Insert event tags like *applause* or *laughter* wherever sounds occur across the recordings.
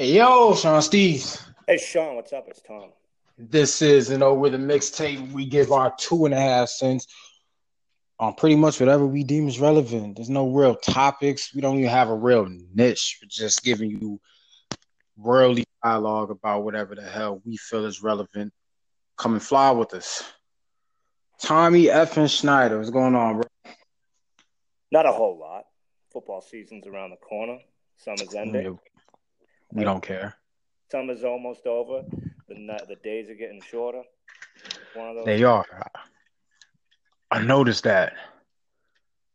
Hey, yo, Shaun Steez. Hey, Sean, what's up? It's Tom. This is, you know, with a mixtape, we give our two and a half cents on pretty much whatever we deem is relevant. There's no real topics. We don't even have a real niche. We're just giving you worldly dialogue about whatever the hell we feel is relevant. Come and fly with us. Tommy F. and Schneider, what's going on, bro? Not a whole lot. Football season's around the corner. Summer's ending. We don't care. Summer's almost over. The the days are getting shorter. One of those. They are. I noticed that.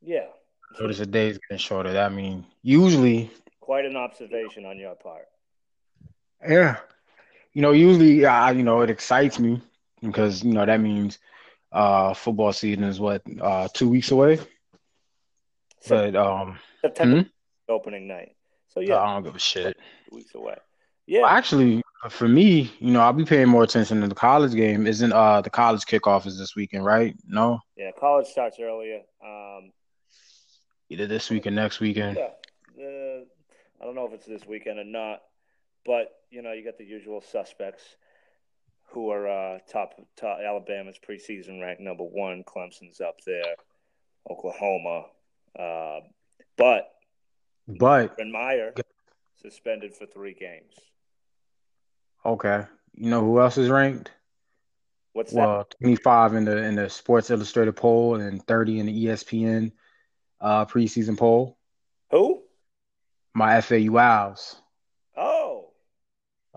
Yeah. I noticed the days getting shorter. That mean usually. Quite an observation on your part. Yeah. You know, usually, I you know, it excites me because you know that means uh football season is what uh two weeks away. But um, September hmm? opening night. So yeah, I don't give a shit. Weeks away. Yeah. Well, actually, for me, you know, I'll be paying more attention to the college game. Isn't uh the college kickoff is this weekend, right? No. Yeah, college starts earlier. Um, either this week or next weekend. Yeah. Uh, I don't know if it's this weekend or not, but you know, you got the usual suspects who are uh, top, top Alabama's preseason ranked number one. Clemson's up there. Oklahoma, uh, but but Urban Meyer suspended for three games. Okay. You know who else is ranked? What's that? Well, 25 in the in the Sports Illustrated poll and 30 in the ESPN uh, preseason poll. Who? My FAU Owls. Oh.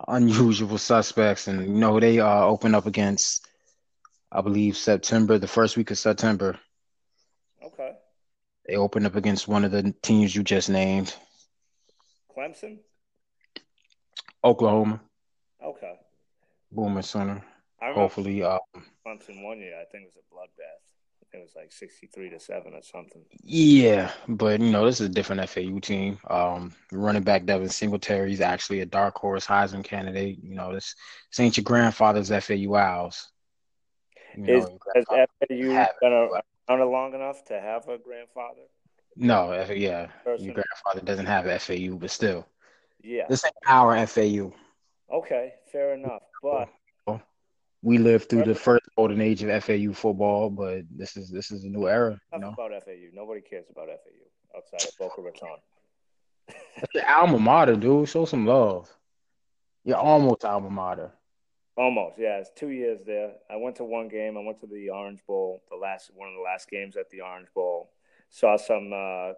Unusual suspects, and you know they uh, open up against, I believe September, the first week of September. Okay. They open up against one of the teams you just named. Clemson. Oklahoma. Okay. Boomer Sooner. Hopefully, um, Clemson one year. I think it was a bloodbath. It was like sixty-three to seven or something. Yeah, but you know this is a different FAU team. Um, running back Devin Singletary is actually a dark horse Heisman candidate. You know this, this ain't your grandfather's FAU Owls. You know, is has FAU been around long enough to have a grandfather? No, yeah, your grandfather doesn't have FAU, but still, yeah, this ain't our FAU. Okay, fair enough. But we lived through the first golden age of FAU football, but this is this is a new era. You know? about FAU. Nobody cares about FAU outside of Boca Raton. That's your alma mater, dude. Show some love. You're almost alma mater. Almost, yeah. It's two years there. I went to one game. I went to the Orange Bowl, the last one of the last games at the Orange Bowl. Saw some uh,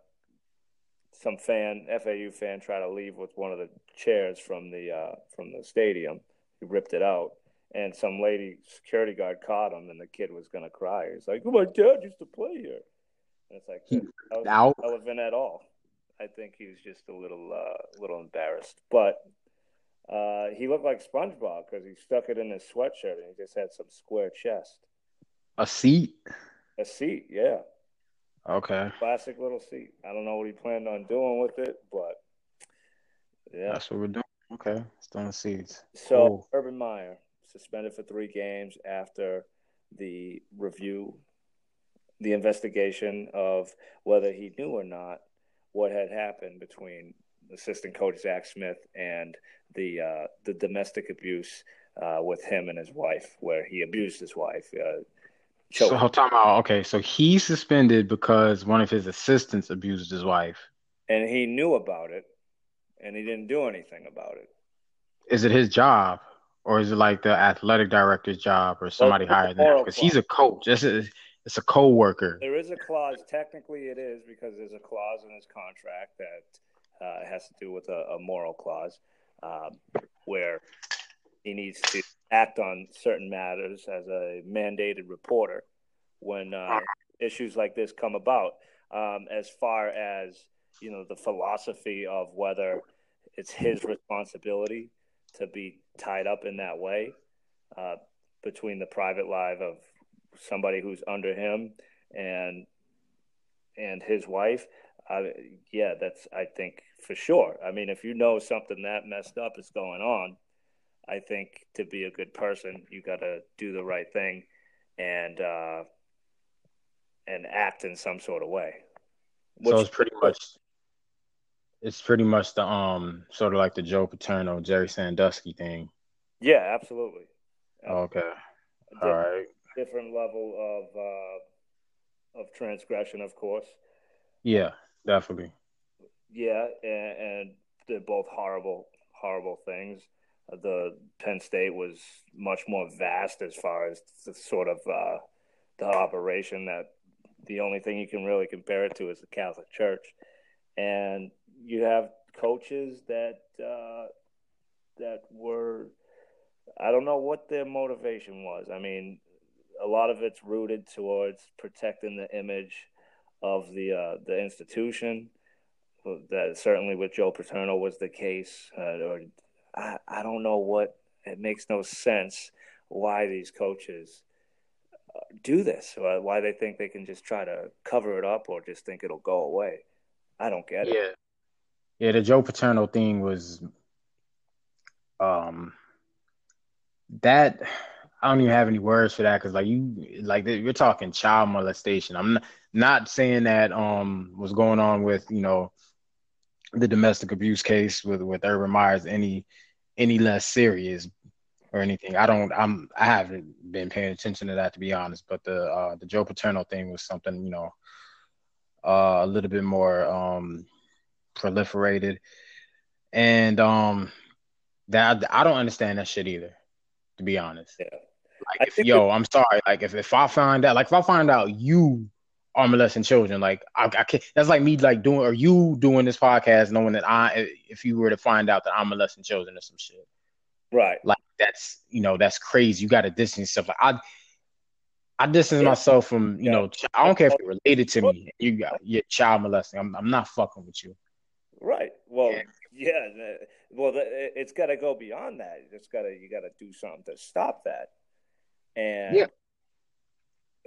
some fan, FAU fan, try to leave with one of the chairs from the uh, from the stadium. He ripped it out, and some lady security guard caught him, and the kid was gonna cry. He's like, "Oh, my dad used to play here." And it's like that was not relevant at all. I think he was just a little uh, little embarrassed, but uh, he looked like SpongeBob because he stuck it in his sweatshirt and he just had some square chest. A seat. A seat, yeah. Okay. Classic little seat. I don't know what he planned on doing with it, but yeah. That's what we're doing. Okay. The seats. So cool. Urban Meyer suspended for three games after the review, the investigation of whether he knew or not what had happened between assistant coach Zach Smith and the uh, the domestic abuse uh, with him and his wife, where he abused his wife. Uh, so time out. Okay, so he's suspended because one of his assistants abused his wife, and he knew about it, and he didn't do anything about it. Is it his job, or is it like the athletic director's job, or somebody well, higher than that? Because he's a coach. This is it's a co-worker. There is a clause. Technically, it is because there's a clause in his contract that uh, has to do with a, a moral clause, um, where he needs to act on certain matters as a mandated reporter when uh, issues like this come about. Um, as far as you know, the philosophy of whether it's his responsibility to be tied up in that way uh, between the private life of somebody who's under him and and his wife. Uh, yeah, that's I think for sure. I mean, if you know something that messed up is going on, I think to be a good person, you got to do the right thing and uh, and act in some sort of way. Which, so it's pretty much It's pretty much the um sort of like the Joe Paterno, Jerry Sandusky thing. Yeah, absolutely. Okay. All right. Different level of uh, of transgression, of course. Yeah, definitely. Yeah, and, and they're both horrible, horrible things. The Penn State was much more vast as far as the sort of uh, the operation that the only thing you can really compare it to is the Catholic Church, and you have coaches that uh, that were I don't know what their motivation was. I mean, a lot of it's rooted towards protecting the image of the uh, the institution. That certainly with Joe Paterno was the case. Uh, or I, I don't know what it makes no sense why these coaches uh, do this. Or why they think they can just try to cover it up or just think it'll go away. I don't get yeah. it. Yeah, yeah. The Joe Paterno thing was, um, that I don't even have any words for that because like you like you're talking child molestation. I'm not, not saying that um what's going on with you know the domestic abuse case with with Urban Myers any any less serious or anything. I don't I'm I haven't been paying attention to that to be honest. But the uh the Joe Paterno thing was something you know uh a little bit more um proliferated and um that I don't understand that shit either to be honest. Yeah. Like if yo, I'm sorry. Like if, if I find out, like if I find out you are molesting children, like I, I can't. That's like me like doing or you doing this podcast, knowing that I, if you were to find out that I'm molesting children or some shit, right? Like that's you know that's crazy. You got to distance yourself. Like I, I distance yeah. myself from you yeah. know. I don't care if you're related to me. You got your child molesting. I'm I'm not fucking with you. Right. Well, yeah. yeah well, it's got to go beyond that. It's got to you got to do something to stop that. And yeah.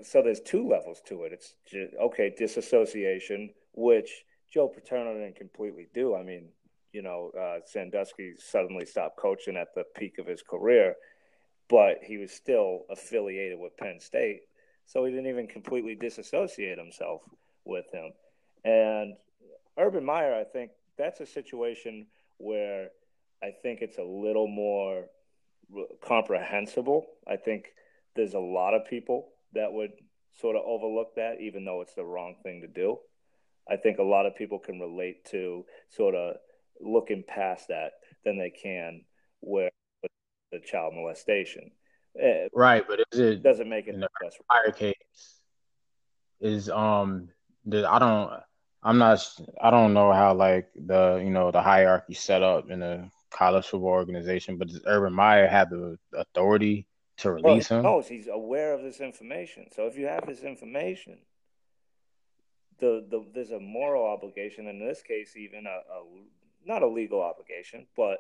So there's two levels to it. It's just, okay, disassociation, which Joe Paterno didn't completely do. I mean, you know, uh, Sandusky suddenly stopped coaching at the peak of his career, but he was still affiliated with Penn State, so he didn't even completely disassociate himself with him. And Urban Meyer, I think that's a situation where I think it's a little more comprehensible. I think there's a lot of people that would sort of overlook that, even though it's the wrong thing to do. I think a lot of people can relate to sort of looking past that than they can where with the child molestation. Eh, right, but is it doesn't make it in the prior case? Is um, the, I don't, I'm not, I don't know how like the you know the hierarchy set up in a college football organization, but does Urban Meyer have the authority to release well, him? No, he's aware of this information. So if you have this information, the, the there's a moral obligation, in this case, even a, a not a legal obligation, but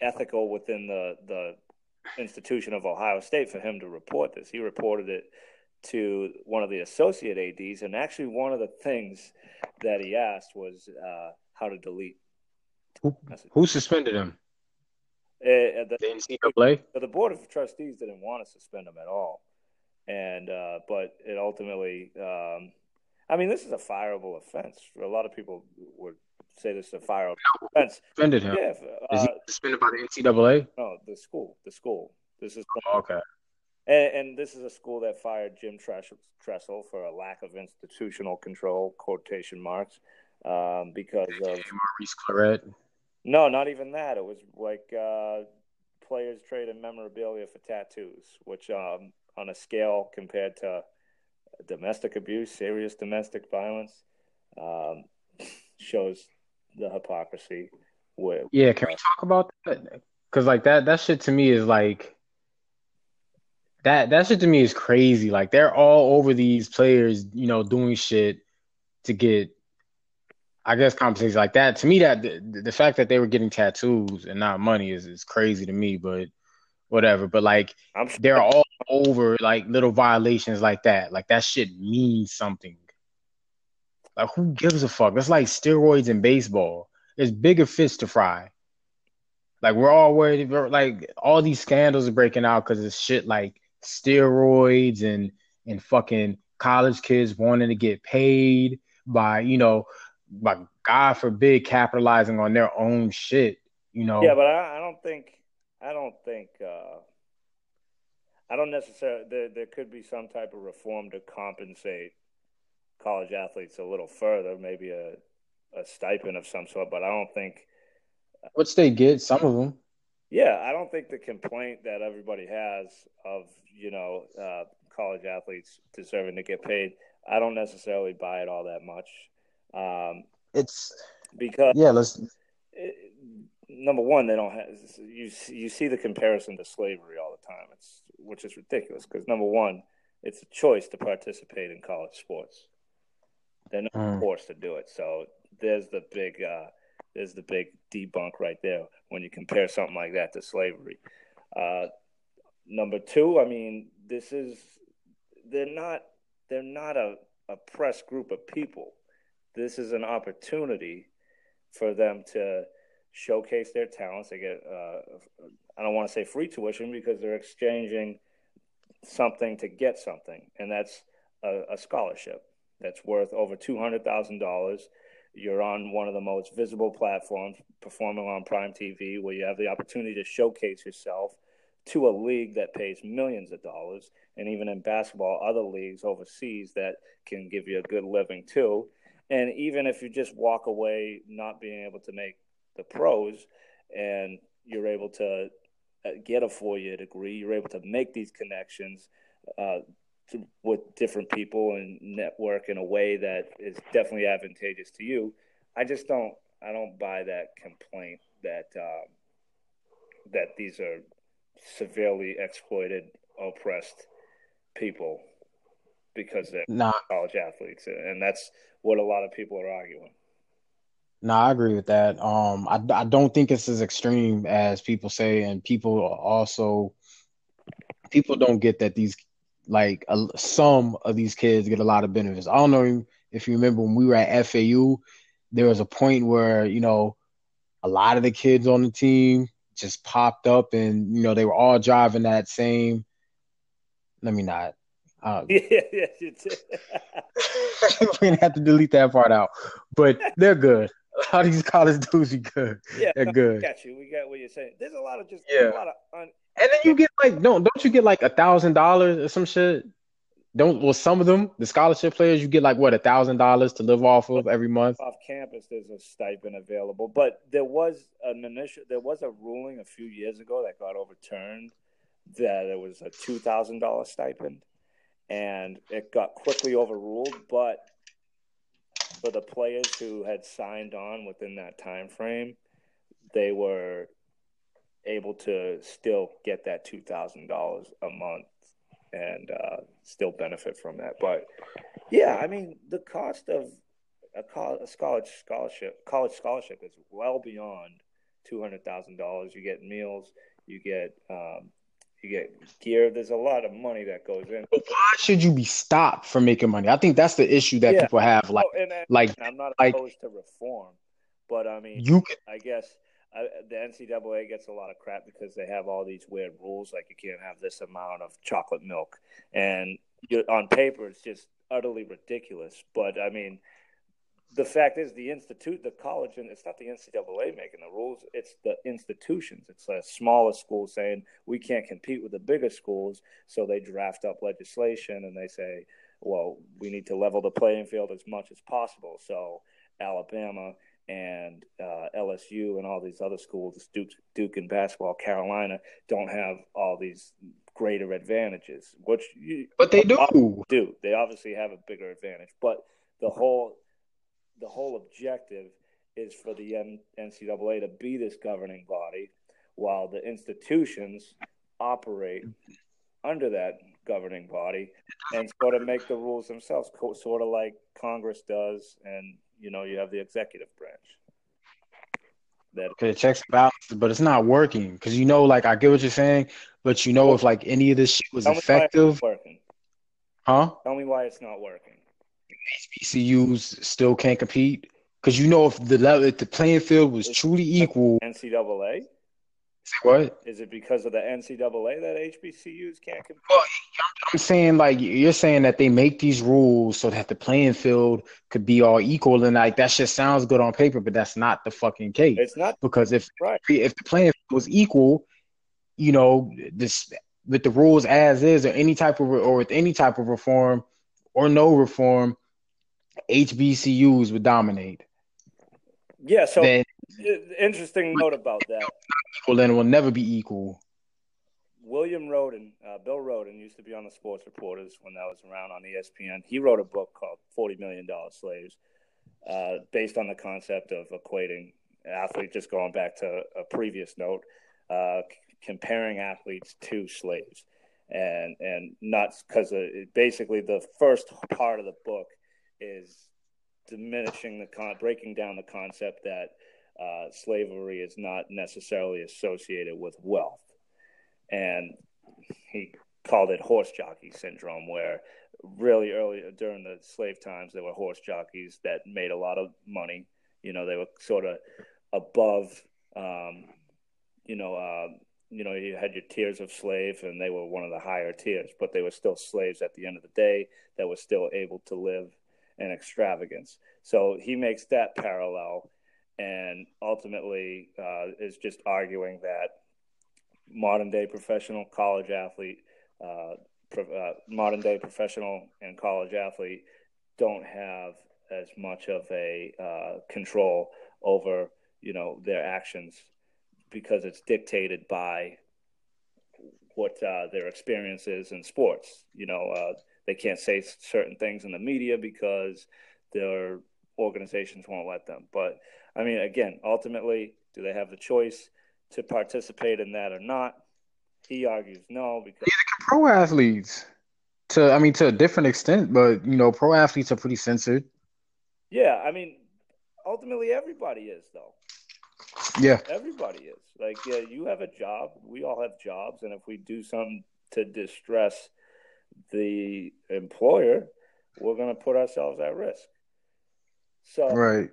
ethical within the the institution of Ohio State for him to report this. He reported it to one of the associate ads, and actually one of the things that he asked was uh, how to delete. Who, who suspended him? Uh, the, the NCAA. The board of trustees didn't want to suspend him at all, and uh, but it ultimately. Um, I mean, this is a fireable offense. A lot of people would say this is a fireable no, offense. Suspended him. Yeah. is he uh, suspended by the NCAA? No, the school. The school. This is oh, okay. And, and, this is a school that fired Jim Tressel for a lack of institutional control, quotation marks, um, because of Maurice Clarett. No, not even that. It was like uh, players trading memorabilia for tattoos, which um, on a scale compared to domestic abuse, serious domestic violence, um, shows the hypocrisy. With yeah, can we talk about that? Because like that, that shit to me is like that. That shit to me is crazy. Like they're all over these players, you know, doing shit to get I guess conversations like that to me that the, the, fact that they were getting tattoos and not money is, is crazy to me, but whatever. But like sure. they're all over like little violations like that. Like that shit means something. Like who gives a fuck? That's like steroids in baseball. There's bigger fish to fry. Like we're all worried. Like all these scandals are breaking out because of shit like steroids and and fucking college kids wanting to get paid by you know by God forbid, capitalizing on their own shit. You know. Yeah, but I, I don't think. I don't think. Uh, I don't necessarily. There, there could be some type of reform to compensate college athletes a little further, maybe a, a stipend of some sort. But I don't think. Which they get some of them. Yeah, I don't think the complaint that everybody has of you know uh, college athletes deserving to get paid. I don't necessarily buy it all that much. Um, it's because yeah, let's. It, number one, they don't have you. You see the comparison to slavery all the time. It's which is ridiculous because number one, it's a choice to participate in college sports. They're not mm. forced to do it. So there's the big uh, there's the big debunk right there when you compare something like that to slavery. Uh, number two, I mean, this is they're not they're not a oppressed group of people. This is an opportunity for them to showcase their talents. They get uh, I don't want to say free tuition because they're exchanging something to get something, and that's a, a scholarship that's worth over two hundred thousand dollars. You're on one of the most visible platforms, performing on Prime TV, where you have the opportunity to showcase yourself to a league that pays millions of dollars, and even in basketball, other leagues overseas that can give you a good living too. And even if you just walk away not being able to make the pros, and you're able to uh, get a four year degree, you're able to make these connections uh, to, with different people and network in a way that is definitely advantageous to you. I just don't I don't buy that complaint that um, that these are severely exploited, oppressed people because they're nah. college athletes, and that's what a lot of people are arguing. No, I agree with that. Um, I, I don't think it's as extreme as people say, and people also people don't get that these like uh, some of these kids get a lot of benefits. I don't know if you remember when we were at FAU, there was a point where you know a lot of the kids on the team just popped up, and you know they were all driving that same. Let me not. Uh, *laughs* yeah, yeah. *laughs* We're gonna have to delete that part out, but they're good. *laughs* How these college dudes are good. Yeah, they're good. We got you. We got what you're saying. There's a lot of just yeah. a lot of un- and then you get like don't don't you get like a thousand dollars or some shit? Don't well some of them the scholarship players you get like what a thousand dollars to live off of every month. Off campus, there's a stipend available, but there was an initial there was a ruling a few years ago that got overturned that it was a two thousand dollar stipend, and it got quickly overruled. But for the players who had signed on within that time frame, they were able to still get that two thousand dollars a month and uh, still benefit from that. But yeah, I mean, the cost of a, college, scholarship, college scholarship is well beyond two hundred thousand dollars. You get meals, you get um, you get gear. There's a lot of money that goes in. But why should you be stopped from making money? I think that's the issue that yeah. people have. Like, oh, and, and, like I'm not like, opposed to reform, but I mean, you can, I guess I, the NCAA gets a lot of crap because they have all these weird rules, like you can't have this amount of chocolate milk, and on paper it's just utterly ridiculous. But I mean, the fact is, the institute, the college, and it's not the NCAA making the rules; it's the institutions. It's a smaller school saying we can't compete with the bigger schools, so they draft up legislation and they say, "Well, we need to level the playing field as much as possible." So Alabama and uh, LSU and all these other schools, Duke, Duke in basketball, Carolina, don't have all these greater advantages. Which you, but they do. Do they obviously have a bigger advantage? But the whole the whole objective is for the NCAA to be this governing body, while the institutions operate under that governing body and sort of make the rules themselves, sort of like Congress does and you know you have the executive branch. That okay, it checks balances, but it's not working because you know, like I get what you're saying, but you know, if like any of this shit was effective, working. huh? Tell me why it's not working. HBCUs still can't compete because you know if the level, if the playing field was truly equal, NCAA. What? Is it because of the NCAA that HBCUs can't compete? Well, I'm saying like you're saying that they make these rules so that the playing field could be all equal, and like that just sounds good on paper, but that's not the fucking case. It's not because if right. if the playing field was equal, you know, this with the rules as is, or any type of or with any type of reform or no reform, HBCUs would dominate. Yeah. So then, interesting note about that. Equal, then will never be equal. William Rhoden, uh, Bill Rhoden, used to be on the Sports Reporters when that was around on ESPN. He wrote a book called Forty Million Dollar Slaves, uh, based on the concept of equating athletes. Just going back to a previous note, uh, comparing athletes to slaves, and and not because basically the first part of the book is diminishing the con, breaking down the concept that uh, slavery is not necessarily associated with wealth and he called it horse jockey syndrome, where really early during the slave times there were horse jockeys that made a lot of money. You know, they were sort of above, um, you know, uh, you know, you had your tiers of slave, and they were one of the higher tiers, but they were still slaves at the end of the day that were still able to live in extravagance. So he makes that parallel, and ultimately uh, is just arguing that modern day professional college athlete, uh, pro, uh, modern day professional and college athlete don't have as much of a uh, control over you know their actions because it's dictated by what uh, their experience is in sports. You know, uh, they can't say certain things in the media because their organizations won't let them. But I mean, again, ultimately, do they have the choice? to participate in that or not. He argues no because Neither can pro athletes. To I mean to a different extent, but you know, pro athletes are pretty censored. Yeah, I mean, ultimately everybody is though. Yeah. Everybody is. Like, yeah, you have a job. We all have jobs, and if we do something to distress the employer, we're going to put ourselves at risk. So, right.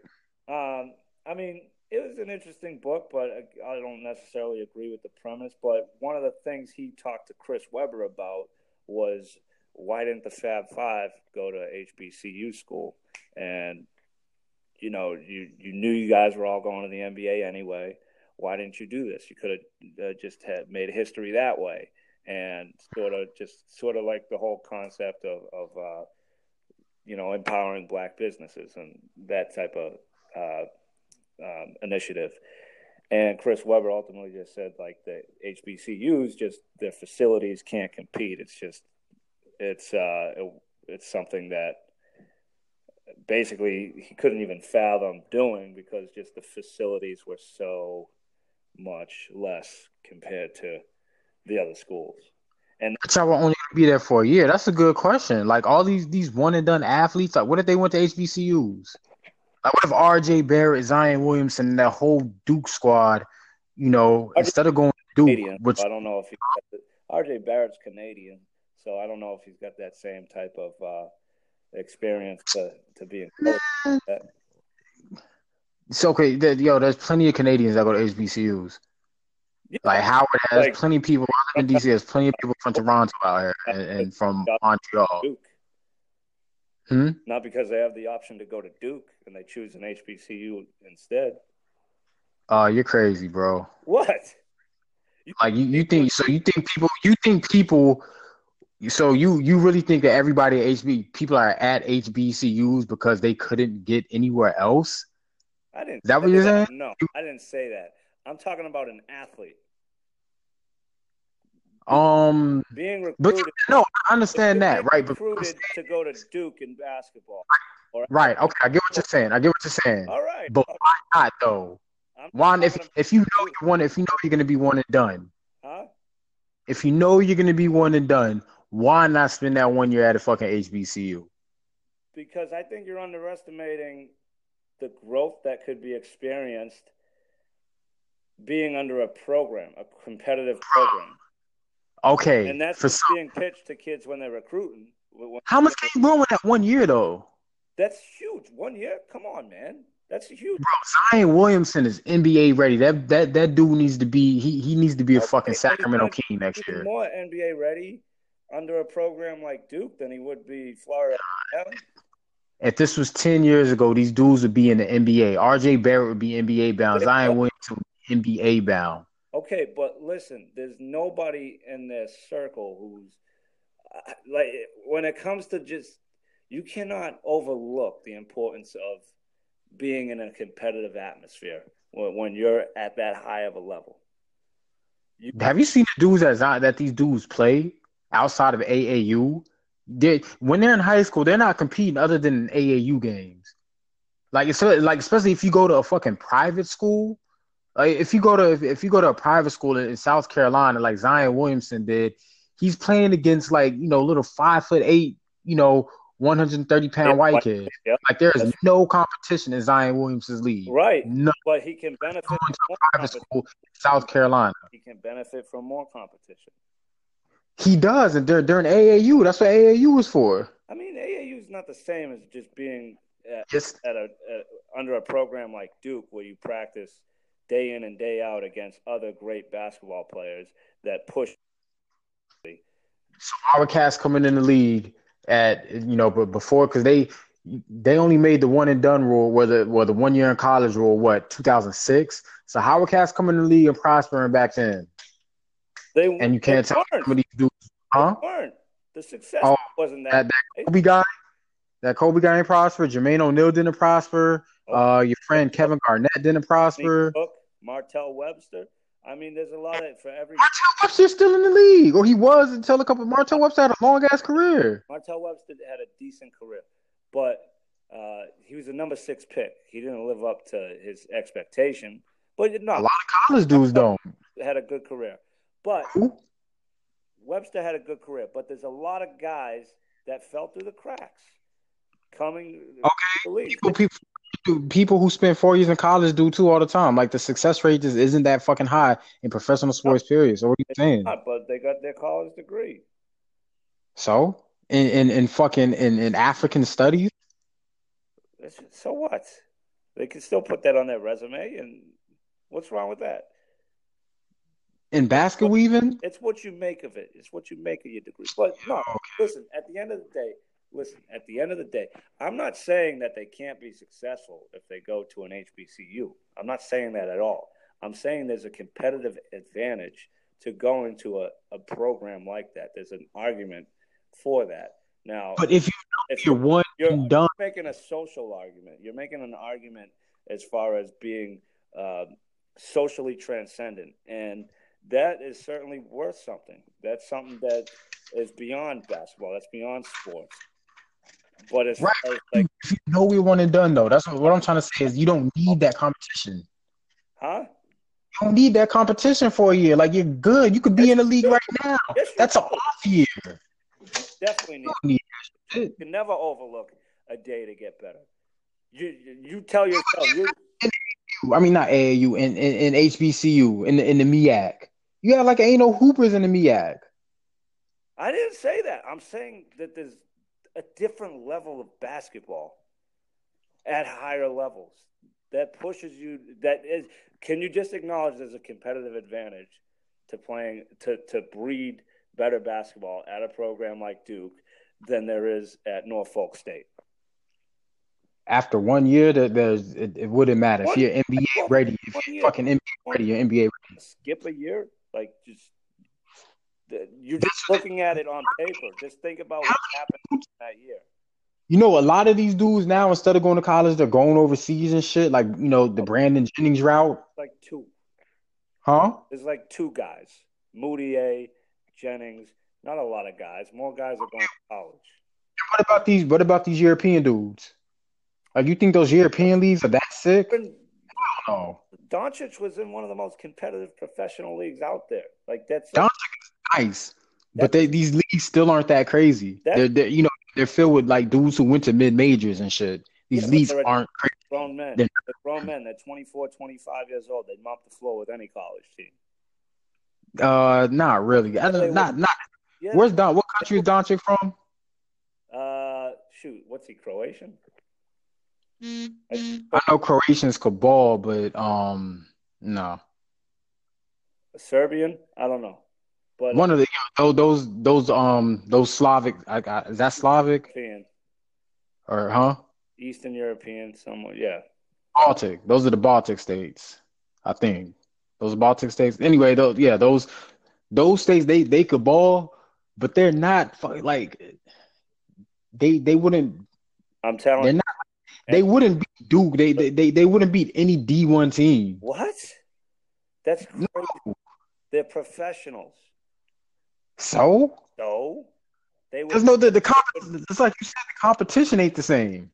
Um, I mean, it was an interesting book, but I don't necessarily agree with the premise. But one of the things he talked to Chris Webber about was why didn't the Fab Five go to HBCU school? And you know, you you knew you guys were all going to the NBA anyway. Why didn't you do this? You could have uh, just had made history that way, and sort of just sort of like the whole concept of of uh, you know empowering black businesses and that type of uh, um, initiative. And Chris Webber ultimately just said like the HBCUs just their facilities can't compete. It's just it's uh, it, it's something that basically he couldn't even fathom doing because just the facilities were so much less compared to the other schools. And that's how we're only gonna be there for a year. That's a good question. Like all these these one and done athletes, like what if they went to HBCUs? Like what if R.J. Barrett, Zion Williamson, and that whole Duke squad, you know, instead of going to Duke, Canadian, which I don't know if he R.J. Barrett's Canadian, so I don't know if he's got that same type of uh, experience to to be in. It's okay. There, yo, there's plenty of Canadians that go to HBCUs. Yeah. Like Howard has like, plenty of people. I live in DC. There's plenty of people from Toronto out here and, and from Montreal. Duke. Hmm? Not because they have the option to go to Duke and they choose an HBCU instead. Oh, uh, you're crazy, bro. What? You like you, you think so? You think people? You think people? So you you really think that everybody at HB people are at HBCUs because they couldn't get anywhere else? I didn't. That what you're saying? No, I didn't say that. I'm talking about an athlete. Um, being recruited. But no, I understand that, right? Recruited to go to Duke in basketball. Right. Okay, I get what you're saying. I get what you're saying. All right. But why not though? One, if if you know you want, if you know you're gonna be one and done. Huh? If you know you're gonna be one and done, why not spend that one year at a fucking HBCU? Because I think you're underestimating the growth that could be experienced being under a program, a competitive program. Okay. And that's what's some... being pitched to kids when they're recruiting. How much can you grow in that one year though? That's huge. One year? Come on, man. That's huge. Bro, Zion Williamson is NBA ready. That that that dude needs to be he he needs to be a Okay, fucking Sacramento King next year. more NBA ready under a program like Duke than he would be Florida. If this was ten years ago, these dudes would be in the NBA. RJ Barrett would be NBA bound. Zion Williamson would be NBA bound. Okay, but listen, there's nobody in this circle who's uh, like when it comes to just you cannot overlook the importance of being in a competitive atmosphere when, when you're at that high of a level. You, Have you seen the dudes that that these dudes play outside of AAU? They when they're in high school, they're not competing other than AAU games. Like it's like especially if you go to a fucking private school. Like if you go to if, if you go to a private school in, in South Carolina, like Zion Williamson did, he's playing against like you know little five foot eight, you know, one hundred and thirty pound Yeah, white kids. yeah. Like there is no competition in Zion Williamson's league. right, No but he can benefit from private school in South Carolina. He can benefit from more competition. He does, and they're they're in AAU. That's what AAU is for. I mean, AAU is not the same as just being at, Just at a at, under a program like Duke, where you practice day in and day out against other great basketball players that push. So our cast coming in the league at you know, but before because they they only made the one and done rule, where the well the one year in college rule, what 2006. So Howard Cats coming in the league and prospering back then, They and you can't tell weren't. some of these dudes, huh? Weren't. The success Oh, wasn't That that. that Kobe guy, that Kobe guy didn't prosper. Jermaine O'Neal didn't prosper. Uh, your friend Kevin Garnett didn't prosper. Cook, Martell Webster. I mean, there's a lot of for every Martell Webster's still in the league, or he was until a couple. Martell Webster had a long ass career. Martell Webster had a decent career, but uh, he was a number six pick. He didn't live up to his expectation, but no, A lot of college dudes don't. had a good career. But hmm? Webster had a good career, but there's a lot of guys that fell through the cracks coming Okay. to the league. people, people, people who spend four years in college do too all the time. Like the success rate just isn't that fucking high in professional sports. Period. So what are you saying? not, but they got their college degree. So in in, in fucking in, in African studies, So what? They can still put that on their resume, and what's wrong with that? In basket weaving, It's what you make of it. It's what you make of your degree. But no, listen. At the end of the day, listen. At the end of the day, I'm not saying that they can't be successful if they go to an HBCU. I'm not saying that at all. I'm saying there's a competitive advantage to going to a, a program like that. There's an argument for that. Now, but if you if you're one you're done, making a social argument. You're making an argument as far as being um, socially transcendent, and that is certainly worth something. That's something that is beyond basketball. That's beyond sports. But as Right. far as like, if you know we want it done though, that's what, what I'm trying to say is you don't need that competition. huh? You don't need that competition for a year. Like you're good. You could be in the league right now. Yes, That's an off year. definitely need. You don't need that shit. You can never overlook a day to get better. You you, you tell yourself you I mean, not AAU in, in, in HBCU in the in the MEAC. You got like ain't no hoopers in the MEAC. I didn't say that. I'm saying that there's a different level of basketball at higher levels that pushes you. That is, can you just acknowledge there's a competitive advantage to playing to to breed better basketball at a program like Duke than there is at Norfolk State? After one year, there, there's it, it wouldn't matter if you're NBA ready. If you're fucking NBA ready, you're NBA ready. Skip a year, like just. You're just looking at it on paper. Just think about what happened that year. You know, a lot of these dudes now, instead of going to college, they're going overseas and shit. Like you know, the Brandon Jennings route, Like two. huh? It's like two guys, Mudiay, Jennings. Not a lot of guys. More guys are going to college. What about these? What about these European dudes? Like, you think those European leagues are that sick? No. Doncic was in one of the most competitive professional leagues out there. Like that's Doncic nice, but they these leagues still aren't that crazy. That- They're, they're you know they're filled with like dudes who went to mid majors and shit. These Yeah, leagues aren't crazy. grown men. They're- They're grown men. They're 24, 25 years old. They mop the floor with any college team. Uh, not really. I don't, not not. Yeah. Where's Don? What country is Doncic from? Uh, shoot, what's he? Croatian? I know Croatians could ball, but um, no. Serbian, I don't know, but one of the those those those um those Slavic. I got is that Slavic European, or huh? Eastern European, somewhat, yeah. Baltic. Those are the Baltic states, I think. Those Baltic states. Anyway, those yeah, those those states they they could ball, but they're not like they they wouldn't I'm telling they're you. not they wouldn't beat Duke. They they they, they wouldn't beat any D one team. What? That's crazy. They're professionals. So So they would no the the comp- it's like you said the competition ain't the same.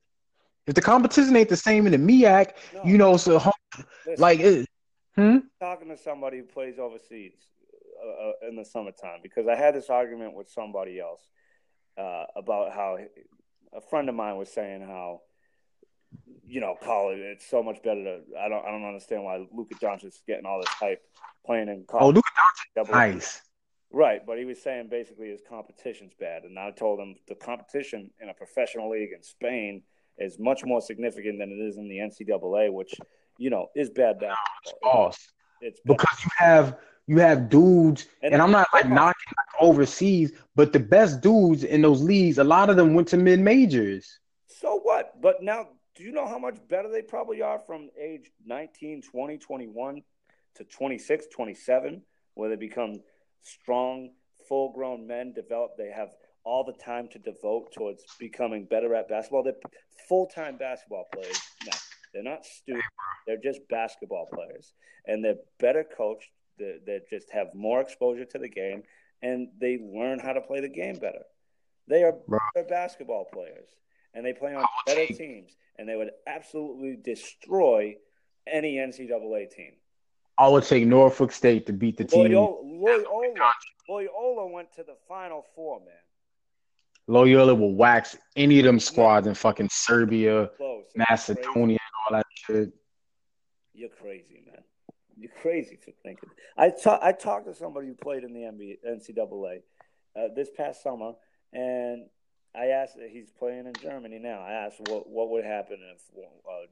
If the competition ain't the same in the MEAC, no, you know, so listen, like it, hmm? talking to somebody who plays overseas uh, uh, in the summertime because I had this argument with somebody else uh, about how a friend of mine was saying how you know college it's so much better to I don't I don't understand why Luka Doncic's getting all this hype playing in college. Oh, look double- nice. Right, but he was saying basically his competition's bad, and I told him the competition in a professional league in Spain is much more significant than it is in the NCAA, which you know is bad basketball. Boss. It's bad. Because you have you have dudes, And- and, I'm not like knocking like, overseas, but the best dudes in those leagues, a lot of them went to mid majors. So what? But now, do you know how much better they probably are from age 19, 20, 21 to 26, 27, where they become strong, full grown men, develop, they have all the time to devote towards becoming better at basketball. They're full time basketball players now. They're not students, they're just basketball players. And they're better coached, they, they just have more exposure to the game, and they learn how to play the game better. They are better basketball players, and they play on would better teams, and they would absolutely destroy any NCAA team. I would take Norfolk State to beat the team. Loyola, Loyola, Loyola went to the Final Four, man. Loyola will wax any of them squads in fucking Serbia, Close. Macedonia, and all that shit. You're crazy, man. You're crazy for thinking. I ta- I talked to somebody who played in the NBA, NCAA uh, this past summer, and I asked. He's playing in Germany now. I asked what what would happen if uh,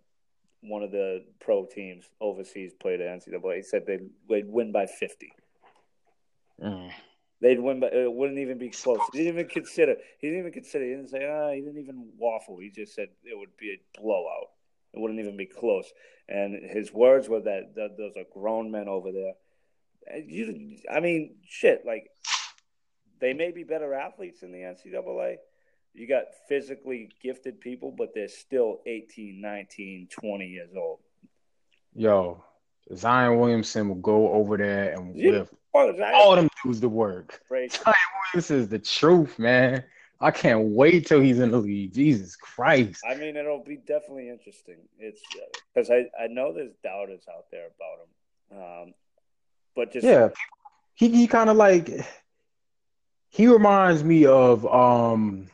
one of the pro teams overseas played at NCAA. He said they'd, they'd win by fifty. Mm. They'd win, but it wouldn't even be close. He didn't even consider. He didn't even consider. He didn't say. Ah, he didn't even waffle. He just said it would be a blowout. It wouldn't even be close. And his words were that, that those are grown men over there. You, I mean, shit. Like they may be better athletes in the NCAA. You got physically gifted people, but they're still 18, 19, 20 years old. Yo, Zion Williamson will go over there and Yeah. whip Oh, all them dudes to work. crazy? Zion Williamson is the truth, man. I can't wait till he's in the league. Jesus Christ. I mean, it'll be definitely interesting. It's because I, I know there's doubters out there about him, um, but just Yeah, he he kind of like he reminds me of um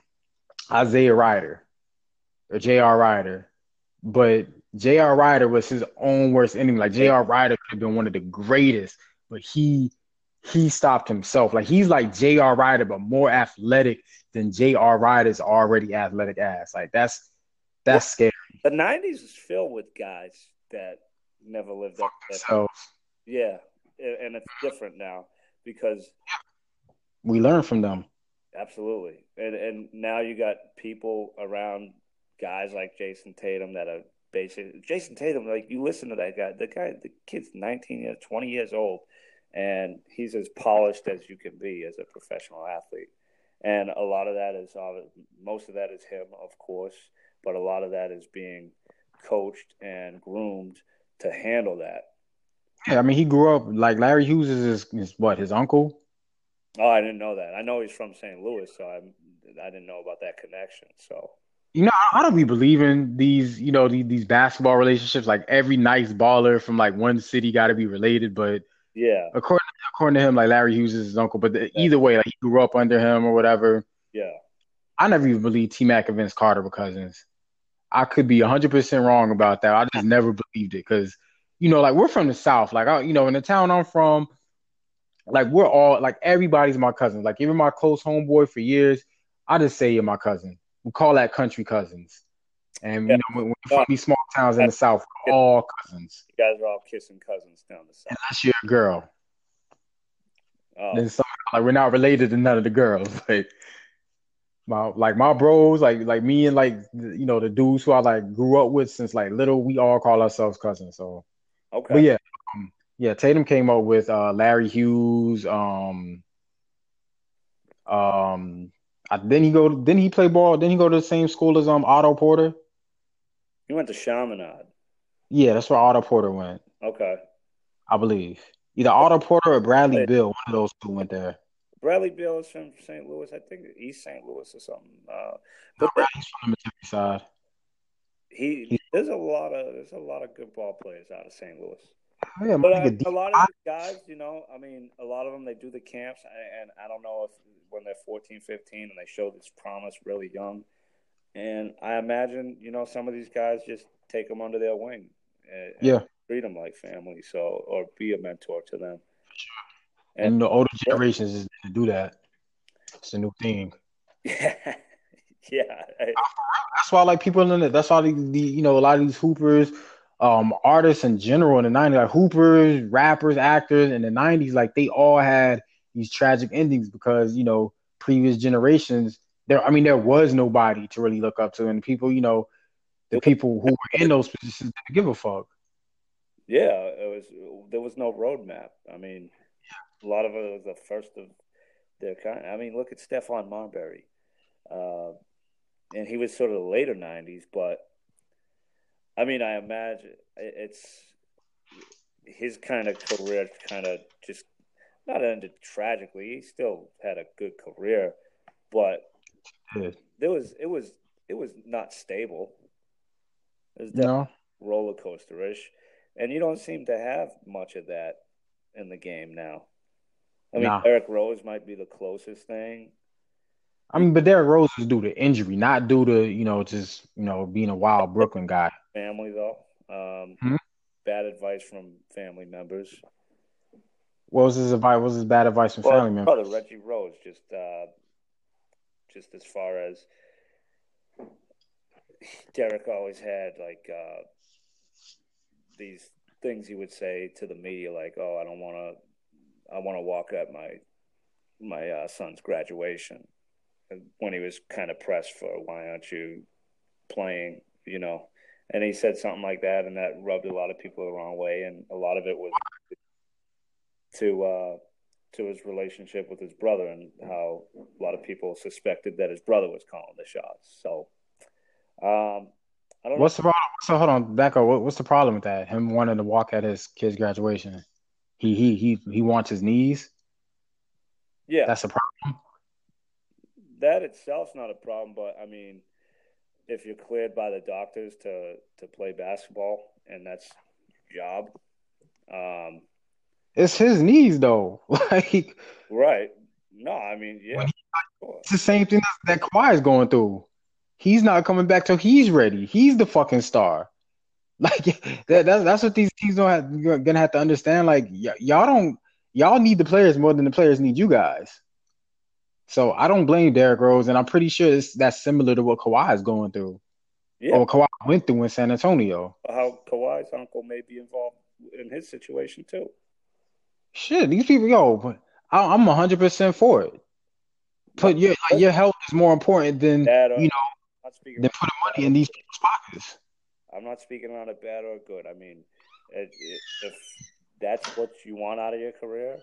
Isaiah Rider or J.R. Rider, but J.R. Rider was his own worst enemy. Like J.R. Rider could have been one of the greatest, but he he stopped himself. Like he's like J.R. Rider, but more athletic than J.R. Rider's already athletic ass. Like that's that's scary. the '90s is filled with guys that never lived up. to Yeah, and it's different now because we learn from them. Absolutely, and and now you got people around guys like Jayson Tatum that are basically Jayson Tatum. Like you listen to that guy, the guy, the kid's 19 years, 20 years old, and he's as polished as you can be as a professional athlete. And a lot of that is most of that is him, of course, but a lot of that is being coached and groomed to handle that. Yeah, I mean he grew up like Larry Hughes is his, is what his uncle. Oh, I didn't know that. I know he's from St. Louis, so I I didn't know about that connection. So You know, I don't be believing these, you know, these, these basketball relationships. Like every nice baller from like one city got to be related. But yeah, according according to him, like Larry Hughes is his uncle. But the, either way, like he grew up under him or whatever. yeah, I never even believed T Mac and Vince Carter were cousins. I could be hundred percent wrong about that. I just *laughs* never believed it because, you know, like we're from the South. Like I, you know, in the town I'm from, like we're all like everybody's my cousin. Like even my close homeboy for years, I just say you're my cousin. We call that country cousins. And you know, when, when these small towns in the South, we're all cousins. You guys are all kissing cousins down the south. Unless you're a girl. Oh, Then somehow like we're not related to none of the girls. *laughs* Like my like my bros, like like me and like you know the dudes who I like grew up with since like little, we all call ourselves cousins. So okay. but yeah, yeah, Tatum came up with uh Larry Hughes, um um I, then he go then he play ball, then he go to the same school as um Otto Porter. He went to Chaminade. Yeah, that's where Otto Porter went, Okay. I believe. Either Otto Porter or Bradley Hey. Beal, one of those two went there. Bradley Beal is from St. Louis. I think East St. Louis or something. Uh, No, but Bradley's from the Mississippi side. he there's a lot of there's a lot of good ball players out of St. Louis. Yeah, But D- a lot of these guys, you know, I mean, a lot of them they do the camps, and I don't know if when they're 14, 15, and they show this promise really young. And I imagine, you know, some of these guys just take them under their wing, and, and Yeah. treat them like family, so or be a mentor to them. and the older generations is to do that. It's a new thing. *laughs* Yeah, yeah, I- That's why like people in it. That's why the, the you know a lot of these hoopers, um, artists in general in the '90s, like hoopers, rappers, actors in the '90s, like they all had these tragic endings because you know previous generations. There, I mean, there was nobody to really look up to, and people, you know, the people who were in those positions didn't give a fuck. yeah. It was there was no roadmap. I mean, a lot of it was the first of their kind. I mean, look at Stephon Marbury, uh, and he was sort of the later '90s, but I mean, I imagine it's his kind of career kind of just not ended tragically. He still had a good career, but Yeah. there was it was it was not stable. It was know, roller coaster-ish, and you don't seem to have much of that in the game now. I mean, Nah. Derrick Rose might be the closest thing. I mean, but Derrick Rose was due to injury, not due to you know just you know being a wild Brooklyn guy. Family though, um, Hmm? bad advice from family members. What was his advice? What was his bad advice from Well, family members? brother Reggie Rose, just uh, just as far as Derrick always had like uh, these things he would say to the media, like, "Oh, I don't want to, I want to walk at my my uh, son's graduation." And when he was kind of pressed for, "Why aren't you playing?" You know, and he said something like that, and that rubbed a lot of people the wrong way, and a lot of it was to uh, to his relationship with his brother and how a lot of people suspected that his brother was calling the shots. So, um, I don't What's the problem? So hold on, back up. What, what's the problem with that? Him wanting to walk at his kid's graduation. He he he he wants his knees. Yeah, That's a problem. that itself's not a problem, but I mean, if you're cleared by the doctors to to play basketball and that's your job, um, It's his knees though. *laughs* Like right? No, I mean, yeah, it's the same thing that, that Kawhi is going through. He's not coming back till he's ready. He's the fucking star. *laughs* Like that, that's that's what these teams don't have, gonna have to understand. Like y- y'all don't y'all need the players more than the players need you guys. So I don't blame Derrick Rose, and I'm pretty sure it's, that's similar to what Kawhi is going through, yeah. or Kawhi went through in San Antonio. How Kawhi's uncle may be involved in his situation too. Shit, these people, yo, I, I'm 100 percent for it. Put your your health is more important than Bad or, uh, you know than putting money in these people's pockets. I'm not speaking on it bad or good. I mean, it, it, if that's what you want out of your career,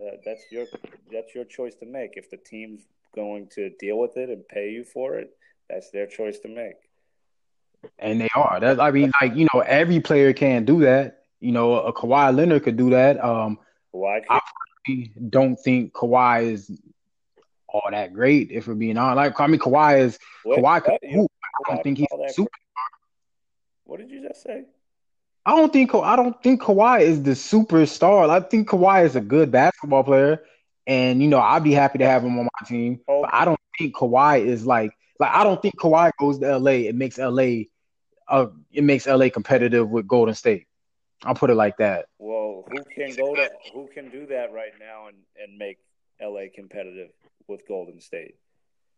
uh, that's your that's your choice to make. If the team's going to deal with it and pay you for it, that's their choice to make. And they are. That I mean, like you know, every player can do that. You know, a Kawhi Leonard could do that. Um, Why? I don't think Kawhi is all that great. If we're being honest, like I mean, Kawhi is Kawhi could. I don't think he's super. What did you just say? I don't think I don't think Kawhi is the superstar. I think Kawhi is a good basketball player, and you know I'd be happy to have him on my team. But I don't think Kawhi is like like I don't think Kawhi goes to LA. It makes LA, uh, it makes LA competitive with Golden State. I'll put it like that. Well, who can go to who can do that right now and and make LA competitive with Golden State?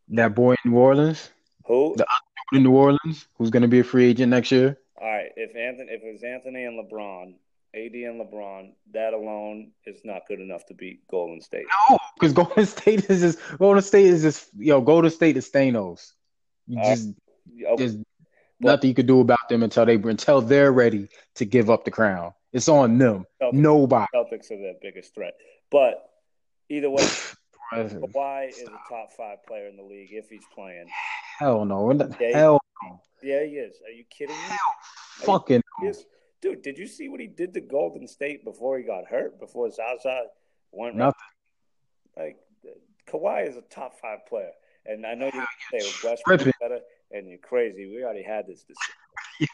That boy in New Orleans. Who? The in New Orleans, who's going to be a free agent next year. All right, if Anthony, if it was Anthony and LeBron, AD and LeBron, that alone is not good enough to beat Golden State. No, because Golden *laughs* State is just Golden State is just yo. Golden State is Thanos. You just uh, there's nothing you could do about them until they until they're ready to give up the crown. It's on them. Celtics, Nobody. Celtics are their biggest threat. But either way, *sighs* Kawhi is a top five player in the league if he's playing. Hell no. Yeah, hell no. Yeah, he is. Are you kidding me? Hell fucking no. Dude, did you see what he did to Golden State before he got hurt? Before Zaza went nothing. Like Kawhi is a top five player, and I know you say Westbrook better, and you're crazy. We already had this discussion.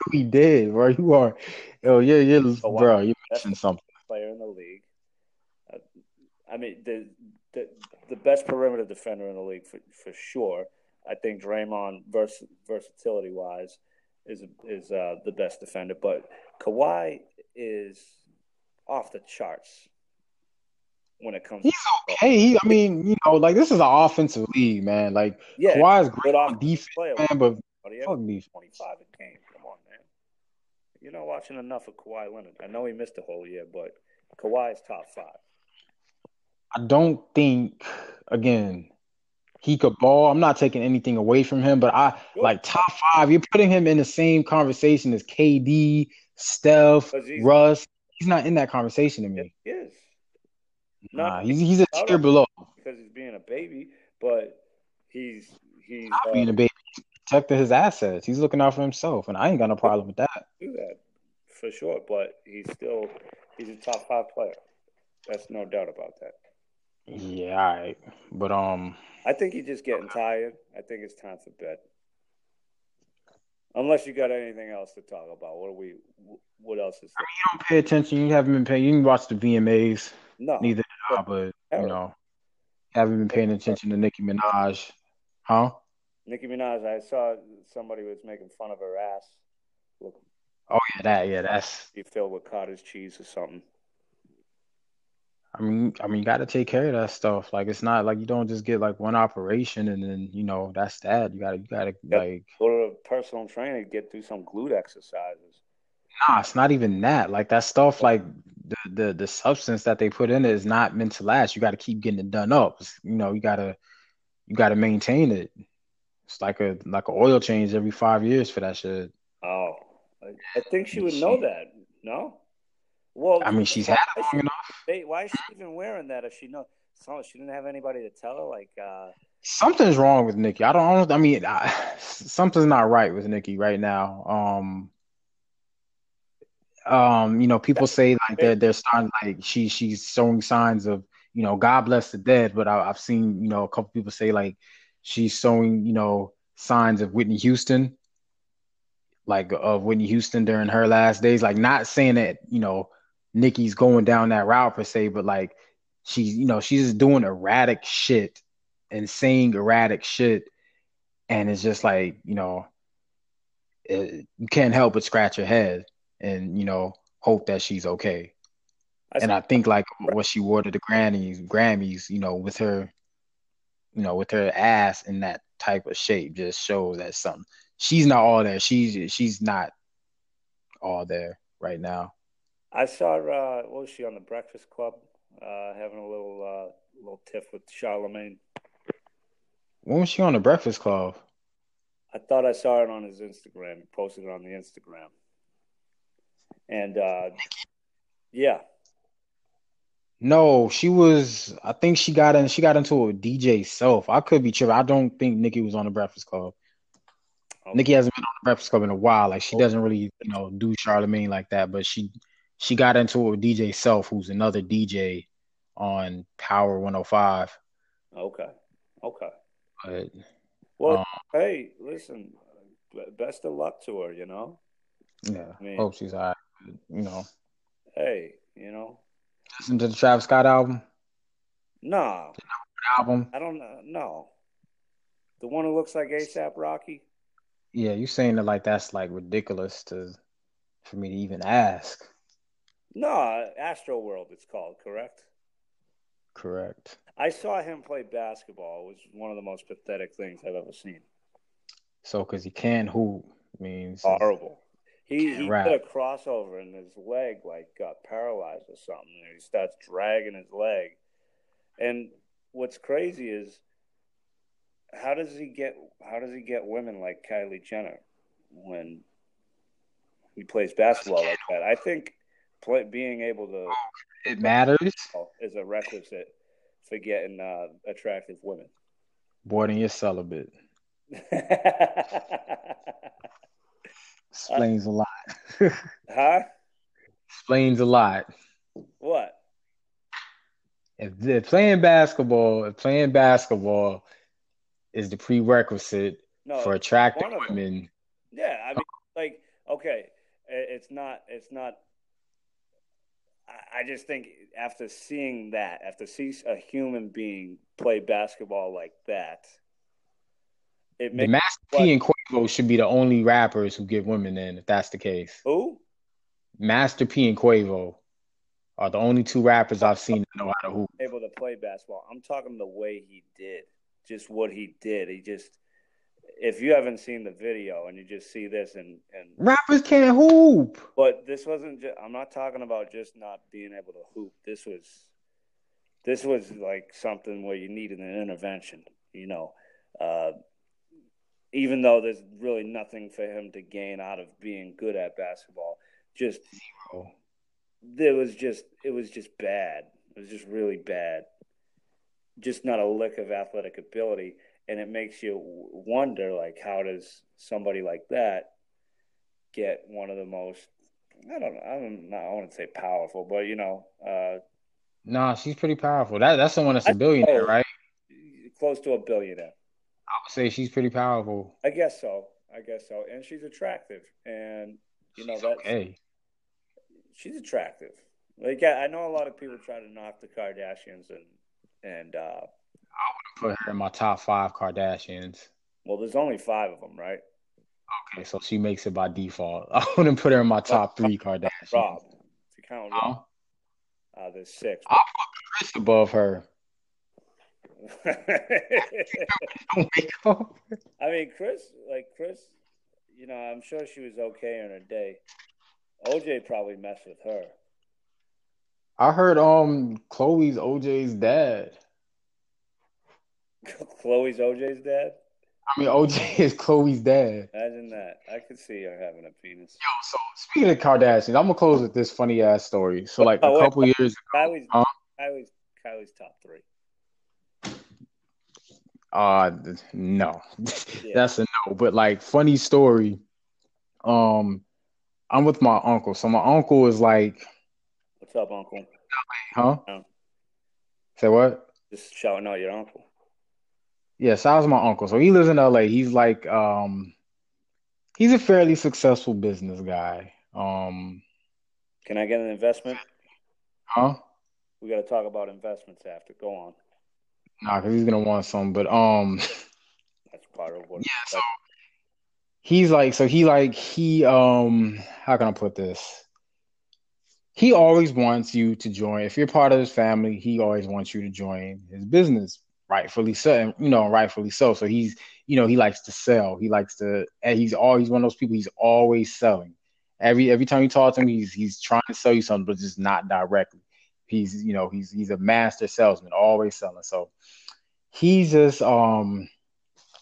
*laughs* we did, bro. You are, oh yeah, yeah, Kawhi, bro. You mentioned something. Player in the league. Uh, I mean, the, the the best perimeter defender in the league for for sure. I think Draymond vers- versatility wise is is uh, the best defender, but Kawhi is off the charts when it comes. He's to okay. He, I mean, you know, like this is an offensive league, man. Like yeah, Kawhi's great on defense, player, man, but fuck defense. Twenty five a game. Come on, man. You're not watching enough of Kawhi Leonard. I know he missed a whole year, but Kawhi is top five. I don't think again he could ball. I'm not taking anything away from him, but I like top five. You're putting him in the same conversation as KD, Steph, he's, Russ. He's not in that conversation to me. He is. Nah, he's he's a tier below because he's being a baby, but he's he's not uh, being a baby. He's protecting his assets. He's looking out for himself, and I ain't got no problem with that. Do that for sure, but he's still he's a top five player. That's no doubt about that. Yeah, all right. But um I think he's just getting tired. I think it's time for bed. Unless you got anything else to talk about. What are we what else is there? I mean, you don't pay attention. You haven't been paying you can watch the VMAs. No. Neither did I, but you know, haven't been paying attention to Nicki Minaj. Huh? Nicki Minaj, I saw somebody was making fun of her ass. Look, oh yeah, that yeah, that's you filled with cottage cheese or something. I mean, I mean, you got to take care of that stuff. Like, it's not like you don't just get like one operation and then you know that's that. You got to, you got to like go to a personal trainer, get through some glute exercises. Nah, it's not even that. Like that stuff, like the the the substance that they put in it is not meant to last. You got to keep getting it done up. It's, you know, you gotta you gotta maintain it. It's like a like an oil change every five years for that shit. Oh, I think she would know that. No. Well, I mean, she's had it long enough. why is she even wearing that if she knows? So she didn't have anybody to tell her. Like uh... something's wrong with Nicki. I don't. I, mean, I, something's not right with Nicki right now. Um, um, you know, people say like they're they're starting like she she's showing signs of you know God bless the dead, but I, have seen you know a couple people say like she's showing you know signs of Whitney Houston, like of Whitney Houston during her last days. Like not saying that you know Nicki's going down that route per se, but like she's you know she's just doing erratic shit and saying erratic shit, and it's just like you know it, you can't help but scratch your head and you know hope that she's okay. I and I think like what she wore to the Grammys, Grammys, you know, with her, you know, with her ass in that type of shape, just shows that something. She's not all there. She's she's not all there right now. I saw uh, what was she on the Breakfast Club, uh, having a little uh, little tiff with Charlemagne. When was she on the Breakfast Club? I thought I saw it on his Instagram. He posted it on the Instagram, and uh, yeah. No, she was. I think she got in. She got into a DJ self. I could be tripping. I don't think Nicki was on the Breakfast Club. Okay. Nicki hasn't been on the Breakfast Club in a while. Like she doesn't really, you know, do Charlemagne like that. But she she got into it with DJ Self, who's another DJ on Power 105. Okay. Okay. But, well, um, hey, listen, best of luck to her, you know? Yeah. I mean, hope she's all right. You know. Hey, you know. Listen to the Travis Scott album? No. album? I don't know. No. The one who looks like ASAP Rocky? Yeah, you saying that like that's like ridiculous to for me to even ask. No, Astro World. it's called, correct? Correct. I saw him play basketball. It was one of the most pathetic things I've ever seen. So, because he can't hoop means Horrible. He he Rap. did a crossover and his leg like got paralyzed or something. And he starts dragging his leg. And what's crazy is how does he get how does he get women like Kylie Jenner when he plays basketball like that? I think play, being able to it matters. *laughs* is a requisite for getting uh, attractive women. Boy, then you're celibate. *laughs* Explains a lot. *laughs* huh? Explains a lot. What? If, if playing basketball, if playing basketball is the prerequisite No. for attractive one of them. women, Yeah, I mean, like, okay, it's not, it's not. I- just think after seeing that, after seeing a human being play basketball like that, it makes Master P and Quavo should be the only rappers who get women in, if that's the case. who? Master P and Quavo are the only two rappers I've seen that know how to hoop. able to play basketball. I'm talking the way he did, just what he did. He just, if you haven't seen the video and you just see this and and Rappers can't hoop. But this wasn't. Just, I'm not talking about just not being able to hoop. This was, this was like something where you needed an intervention. You know, uh, even though there's really nothing for him to gain out of being good at basketball, just Oh, there was just it was just bad. It was just really bad. Just not a lick of athletic ability, and it makes you wonder, like, how does somebody like that get one of the most I don't know, I don't know, I wouldn't say powerful, but you know, uh, Nah, she's pretty powerful. That that's someone that's a billionaire, right? close to a billionaire. I would say she's pretty powerful. I guess so. I guess so. And she's attractive, and you know She's that's okay. she's attractive. Like yeah, I know a lot of people try to knock the Kardashians and and uh, I would have put her in my top five Kardashians. well, there's only five of them, right? Okay, so she makes it by default. *laughs* I wouldn't put her in my top three Kardashians. Rob, you count? Rob, uh, there's six. I'll put Kris above her. Don't make up. I mean, Kris, like Kris, you know, I'm sure she was okay in her day. OJ probably messed with her. I heard um Khloe's OJ's dad. *laughs* Khloe's OJ's dad. I mean OJ is Khloe's dad. Imagine that. I could see her having a penis. Yo, so speaking of Kardashians, I'm gonna close with this funny ass story. So like Oh, a wait. couple years Kylie's, Huh? Kylie's, Kylie's top three. Uh, no, Yeah. that's a no. But like, funny story. Um, I'm with my uncle. So my uncle is like, What's up, Uncle? huh? Oh. Say what? Just shouting out your uncle. Yeah, so I was my uncle. So he lives in LA. He's like, um, he's a fairly successful business guy. Um, Can I get an investment? huh? We got to talk about investments after. Go on. Nah, because he's gonna want some. But um, *laughs* That's part of what. Yeah, so he's like, so he like he um, how can I put this? He always wants you to join. If you're part of his family, he always wants you to join his business. Rightfully so, you know, rightfully so. So he's, you know, he likes to sell. He likes to, and he's always one of those people. He's always selling. Every every time you talk to him, he's he's trying to sell you something, but just not directly. He's, you know, he's he's a master salesman, always selling. So he's just um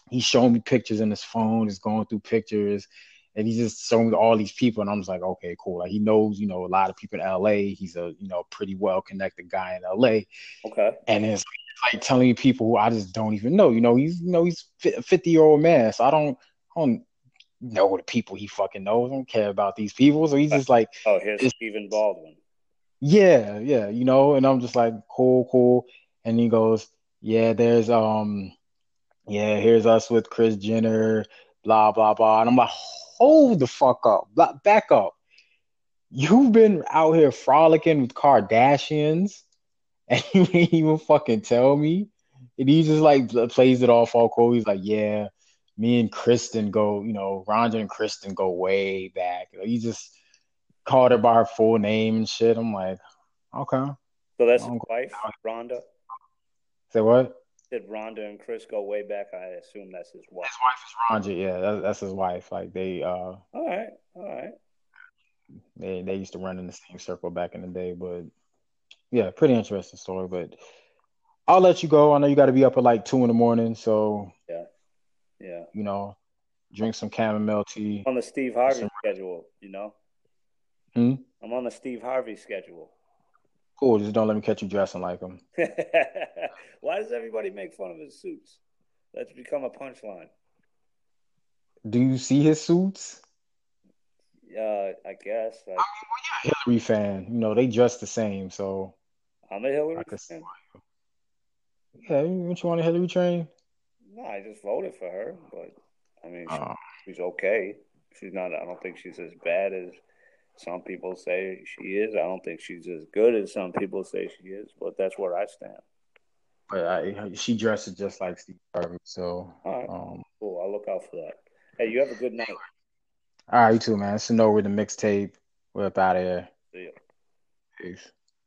he's showing me pictures in his phone, he's going through pictures, and he's just showing me all these people, and I'm just like, okay, cool. Like he knows, you know, a lot of people in LA. He's a you know pretty well connected guy in LA, Okay. and it's like telling people who I just don't even know. You know, he's you know he's a 50 year old man, so I don't I don't know the people he fucking knows. I don't care about these people, so he's just like. Oh, here's Stephen Baldwin. Yeah, yeah, you know, and I'm just like, cool, cool. And he goes, yeah, there's um, yeah, here's us with Kris Jenner, blah blah blah. And I'm like, hold the fuck up, back up. You've been out here frolicking with Kardashians, *laughs* and you ain't even fucking tell me. And he just like plays it off all cool. He's like, yeah, me and Kris Jenner go, you know, Rhonda and Kris Jenner go way back. Like, he just called her by her full name and shit. I'm like, okay. So that's his wife, Rhonda. Say what? Did Rhonda and Kris go way back? I assume that's his wife. His wife is Rhonda. Yeah, that, that's his wife. Like they, uh, all right, all right. They they used to run in the same circle back in the day, but yeah, pretty interesting story. But I'll let you go. I know you got to be up at like two in the morning, so yeah, yeah. You know, drink some chamomile tea. On the Steve Harvey some... schedule, you know. Hmm? I'm on the Steve Harvey schedule. Cool. Just don't let me catch you dressing like him. *laughs* Why does everybody make fun of his suits? That's become a punchline. Do you see his suits? Yeah, I guess. I, I mean, well, yeah, Hillary fan. You know, they dress the same, so. I'm a Hillary fan. Yeah, don't you want a Hillary train? No, I just voted for her, but I mean, she, uh, she's okay. She's not. I don't think she's as bad as some people say she is. I don't think she's as good as some people say she is, but that's where I stand. But I, she dresses just like Steve Harvey, so. All right. Um, cool. I'll look out for that. Hey, you have a good night. All right, you too, man. It's Snow with the mixtape. We're up out of here. See ya. Peace.